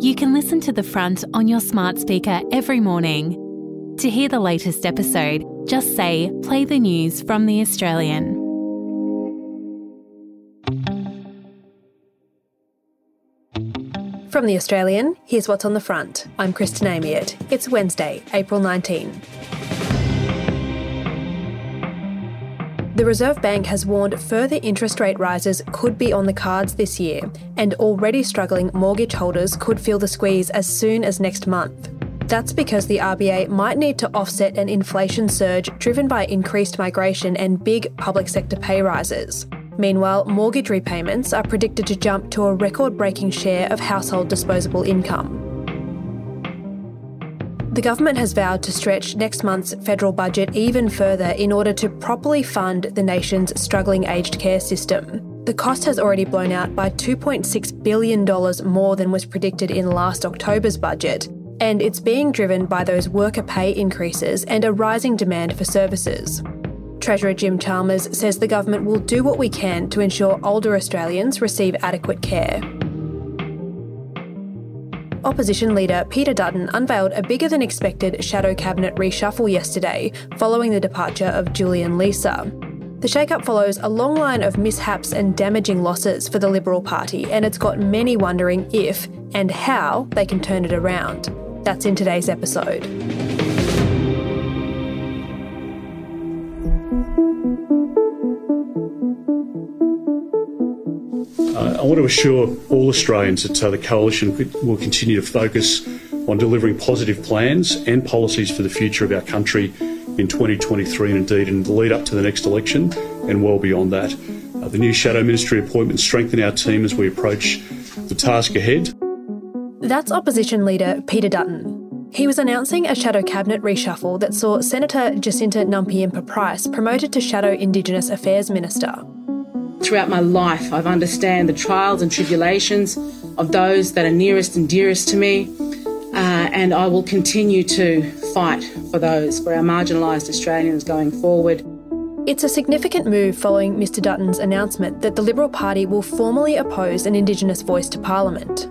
you can listen to The Front on your smart speaker every morning. To hear the latest episode, just say, Play the news from The Australian. From The Australian, here's what's on the front. I'm Kristen Amiet. It's Wednesday, April 19. The Reserve Bank has warned further interest rate rises could be on the cards this year, and already struggling mortgage holders could feel the squeeze as soon as next month. That's because the RBA might need to offset an inflation surge driven by increased migration and big public sector pay rises. Meanwhile, mortgage repayments are predicted to jump to a record breaking share of household disposable income. The government has vowed to stretch next month's federal budget even further in order to properly fund the nation's struggling aged care system. The cost has already blown out by $2.6 billion more than was predicted in last October's budget, and it's being driven by those worker pay increases and a rising demand for services. Treasurer Jim Chalmers says the government will do what we can to ensure older Australians receive adequate care. Opposition leader Peter Dutton unveiled a bigger than expected shadow cabinet reshuffle yesterday, following the departure of Julian Leeser. The shake-up follows a long line of mishaps and damaging losses for the Liberal Party, and it's got many wondering if and how they can turn it around. That's in today's episode. I want to assure all Australians that uh, the Coalition will continue to focus on delivering positive plans and policies for the future of our country in 2023 and indeed in the lead up to the next election and well beyond that. Uh, the new Shadow Ministry appointments strengthen our team as we approach the task ahead. That's Opposition Leader Peter Dutton. He was announcing a shadow cabinet reshuffle that saw Senator Jacinta Nampijinpa Price promoted to Shadow Indigenous Affairs Minister. Throughout my life, I've understand the trials and tribulations of those that are nearest and dearest to me, uh, and I will continue to fight for those, for our marginalised Australians going forward. It's a significant move following Mr Dutton's announcement that the Liberal Party will formally oppose an Indigenous voice to Parliament.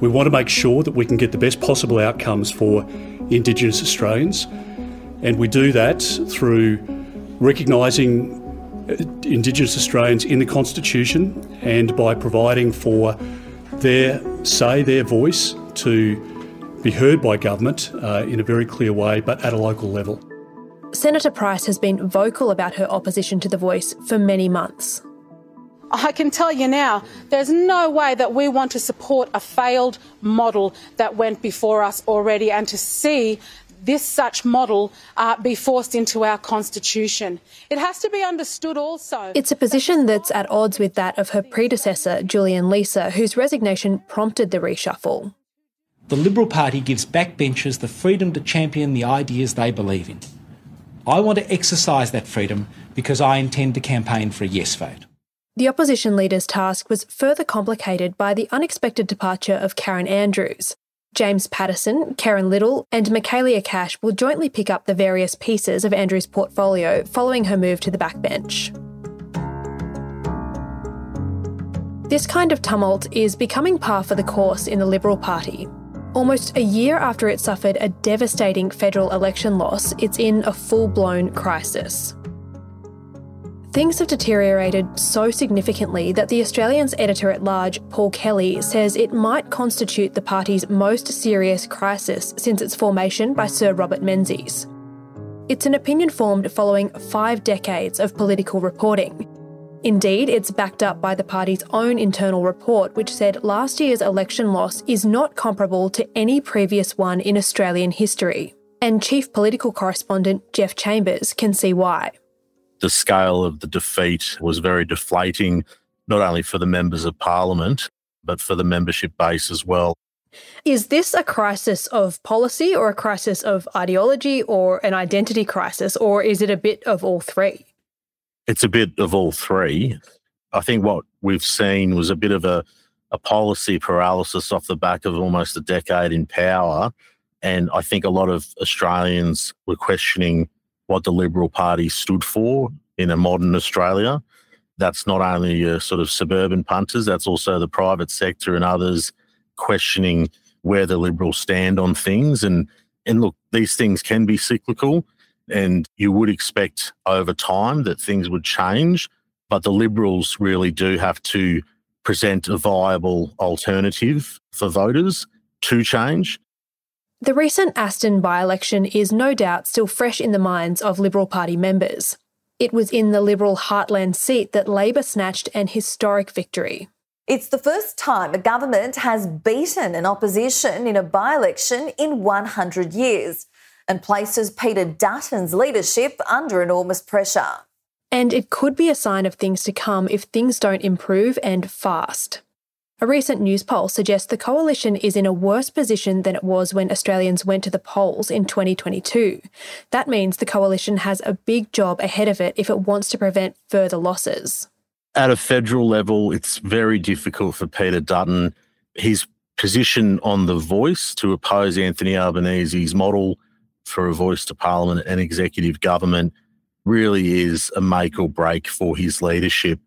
We want to make sure that we can get the best possible outcomes for Indigenous Australians, and we do that through recognising Indigenous Australians in the Constitution and by providing for their say, their voice to be heard by government uh, in a very clear way, but at a local level. Senator Price has been vocal about her opposition to the voice for many months. I can tell you now, there's no way that we want to support a failed model that went before us already and to see this such model uh, be forced into our constitution. It has to be understood also. It's a position that's at odds with that of her predecessor, Julian Leeser, whose resignation prompted the reshuffle. The Liberal Party gives backbenchers the freedom to champion the ideas they believe in. I want to exercise that freedom because I intend to campaign for a yes vote. The opposition leader's task was further complicated by the unexpected departure of Karen Andrews, James Paterson, Kerrynne Liddle, and Michaelia Cash will jointly pick up the various pieces of Andrews' portfolio following her move to the backbench. This kind of tumult is becoming par for the course in the Liberal Party. Almost a year after it suffered a devastating federal election loss, it's in a full blown crisis. Things have deteriorated so significantly that the Australian's editor at large, Paul Kelly, says it might constitute the party's most serious crisis since its formation by Sir Robert Menzies. It's an opinion formed following five decades of political reporting. Indeed, it's backed up by the party's own internal report, which said last year's election loss is not comparable to any previous one in Australian history. And Chief Political Correspondent Geoff Chambers can see why the scale of the defeat was very deflating, not only for the members of parliament, but for the membership base as well. Is this a crisis of policy or a crisis of ideology or an identity crisis, or is it a bit of all three? It's a bit of all three. I think what we've seen was a bit of a, a policy paralysis off the back of almost a decade in power. And I think a lot of Australians were questioning what the Liberal Party stood for in a modern Australia. That's not only sort of suburban punters, that's also the private sector and others questioning where the Liberals stand on things. And and look, these things can be cyclical, and you would expect over time that things would change. But the Liberals really do have to present a viable alternative for voters to change. The recent Aston by election is no doubt still fresh in the minds of Liberal Party members. It was in the Liberal Heartland seat that Labor snatched an historic victory. It's the first time a government has beaten an opposition in a by election in 100 years and places Peter Dutton's leadership under enormous pressure. And it could be a sign of things to come if things don't improve and fast. A recent Newspoll suggests the coalition is in a worse position than it was when Australians went to the polls in 2022. That means the coalition has a big job ahead of it if it wants to prevent further losses. At a federal level, it's very difficult for Peter Dutton. His position on the voice to oppose Anthony Albanese's model for a voice to parliament and executive government really is a make or break for his leadership.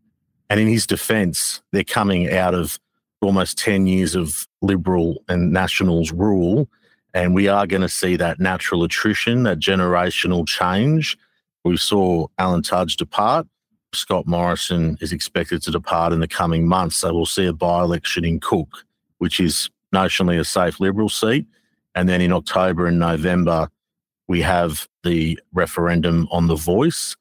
And in his defence, they're coming out of almost 10 years of Liberal and Nationals rule. And we are going to see that natural attrition, that generational change. We saw Alan Tudge depart. Scott Morrison is expected to depart in the coming months. So we'll see a by election in Cook, which is notionally a safe Liberal seat. And then in October and November, we have the referendum on the voice.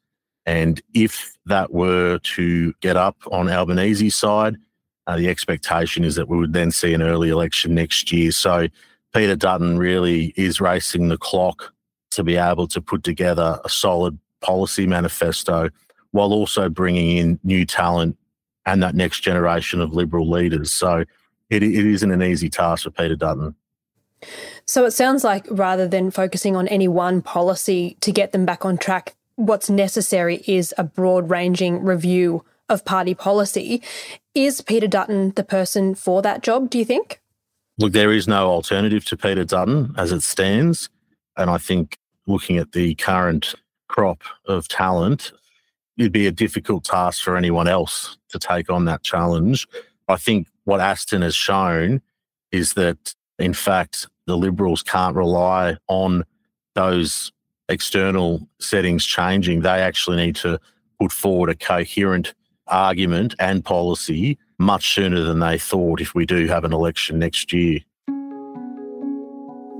And if that were to get up on Albanese's side, uh, the expectation is that we would then see an early election next year. So Peter Dutton really is racing the clock to be able to put together a solid policy manifesto while also bringing in new talent and that next generation of Liberal leaders. So it, it isn't an easy task for Peter Dutton. So it sounds like rather than focusing on any one policy to get them back on track, what's necessary is a broad ranging review of party policy. Is Peter Dutton the person for that job, do you think? Look, there is no alternative to Peter Dutton as it stands. And I think looking at the current crop of talent, it'd be a difficult task for anyone else to take on that challenge. I think what Aston has shown is that, in fact, the Liberals can't rely on those external settings changing. They actually need to put forward a coherent argument and policy much sooner than they thought if we do have an election next year.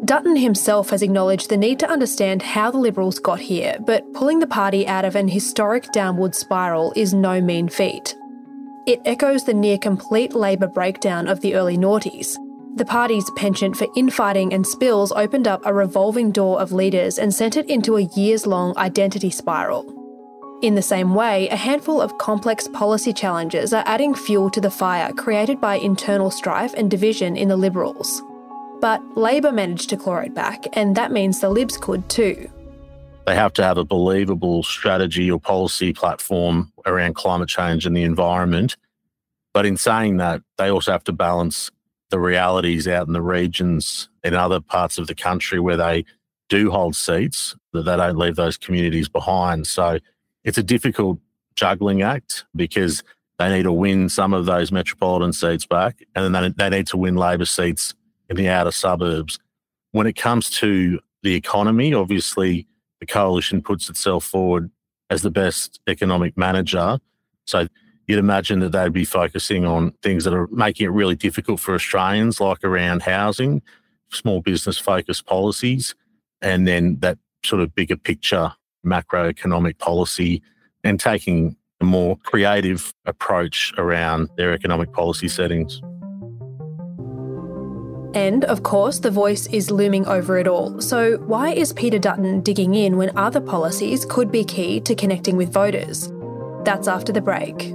Dutton himself has acknowledged the need to understand how the Liberals got here, but pulling the party out of an historic downward spiral is no mean feat. It echoes the near complete Labor breakdown of the early noughties. The party's penchant for infighting and spills opened up a revolving door of leaders and sent it into a years long identity spiral. In the same way, a handful of complex policy challenges are adding fuel to the fire created by internal strife and division in the Liberals. But Labor managed to claw it back, and that means the Libs could too. They have to have a believable strategy or policy platform around climate change and the environment. But in saying that, they also have to balance the realities out in the regions in other parts of the country where they do hold seats, that they don't leave those communities behind. So it's a difficult juggling act because they need to win some of those metropolitan seats back, and then they, need to win Labor seats in the outer suburbs. When it comes to the economy, obviously the coalition puts itself forward as the best economic manager. So you'd imagine that they'd be focusing on things that are making it really difficult for Australians, like around housing, small business focused policies, and then that sort of bigger picture macroeconomic policy and taking a more creative approach around their economic policy settings. And of course, the voice is looming over it all. So, why is Peter Dutton digging in when other policies could be key to connecting with voters? That's after the break.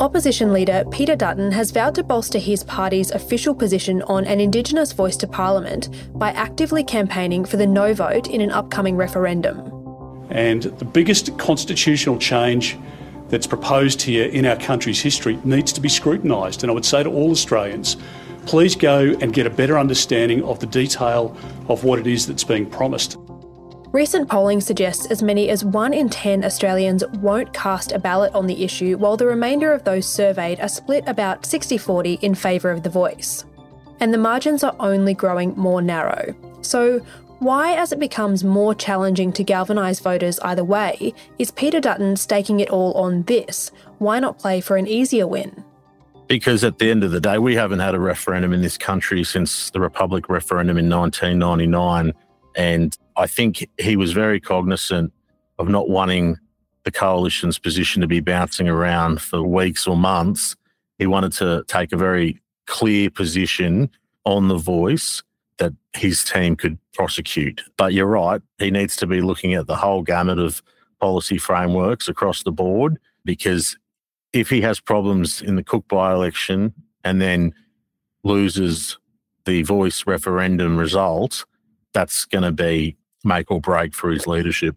Opposition leader Peter Dutton has vowed to bolster his party's official position on an Indigenous voice to Parliament by actively campaigning for the no vote in an upcoming referendum. And the biggest constitutional change that's proposed here in our country's history needs to be scrutinised. And I would say to all Australians, please go and get a better understanding of the detail of what it is that's being promised. Recent polling suggests as many as 1 in 10 Australians won't cast a ballot on the issue, while the remainder of those surveyed are split about 60 40 in favour of the voice. And the margins are only growing more narrow. So, why, as it becomes more challenging to galvanise voters either way, is Peter Dutton staking it all on this? Why not play for an easier win? Because at the end of the day, we haven't had a referendum in this country since the Republic referendum in 1999. And I think he was very cognizant of not wanting the coalition's position to be bouncing around for weeks or months. He wanted to take a very clear position on the voice that his team could prosecute. But you're right, he needs to be looking at the whole gamut of policy frameworks across the board because if he has problems in the Cook by election and then loses the voice referendum result, that's going to be make or break for his leadership.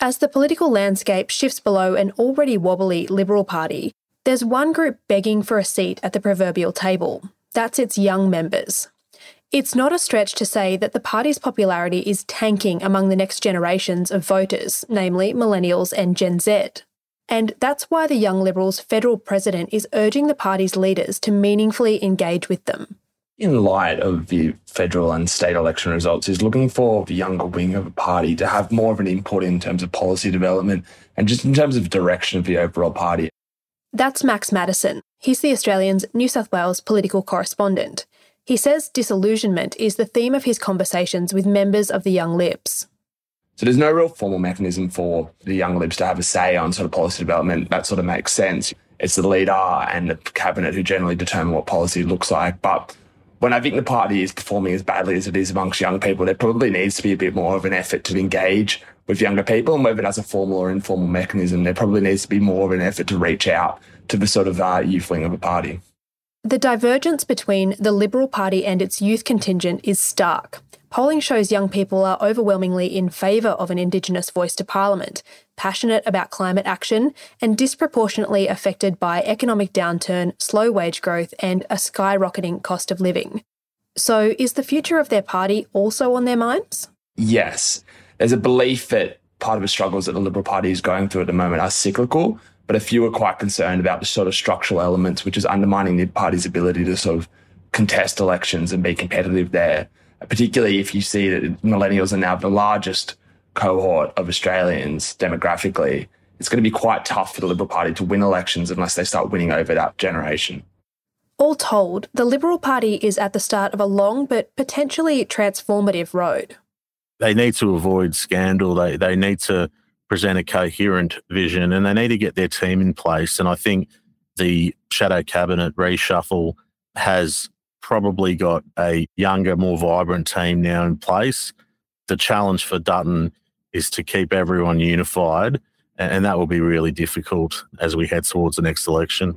As the political landscape shifts below an already wobbly Liberal Party, there's one group begging for a seat at the proverbial table. That's its young members. It's not a stretch to say that the party's popularity is tanking among the next generations of voters, namely millennials and Gen Z. And that's why the Young Liberals' federal president is urging the party's leaders to meaningfully engage with them in light of the federal and state election results, is looking for the younger wing of a party to have more of an input in terms of policy development and just in terms of direction of the overall party. That's Max Maddison. He's the Australian's New South Wales political correspondent. He says disillusionment is the theme of his conversations with members of the Young Libs. So there's no real formal mechanism for the Young Libs to have a say on sort of policy development. That sort of makes sense. It's the leader and the cabinet who generally determine what policy looks like. But when I think the party is performing as badly as it is amongst young people, there probably needs to be a bit more of an effort to engage with younger people. And whether that's a formal or informal mechanism, there probably needs to be more of an effort to reach out to the sort of uh, youth wing of a party. The divergence between the Liberal Party and its youth contingent is stark. Polling shows young people are overwhelmingly in favour of an Indigenous voice to Parliament, passionate about climate action, and disproportionately affected by economic downturn, slow wage growth, and a skyrocketing cost of living. So, is the future of their party also on their minds? Yes. There's a belief that part of the struggles that the Liberal Party is going through at the moment are cyclical, but a few are quite concerned about the sort of structural elements which is undermining the party's ability to sort of contest elections and be competitive there particularly if you see that millennials are now the largest cohort of Australians demographically, it's going to be quite tough for the Liberal Party to win elections unless they start winning over that generation. All told, the Liberal Party is at the start of a long but potentially transformative road. They need to avoid scandal. They, they need to present a coherent vision and they need to get their team in place. And I think the shadow cabinet reshuffle has probably got a younger, more vibrant team now in place. The challenge for Dutton is to keep everyone unified, and that will be really difficult as we head towards the next election.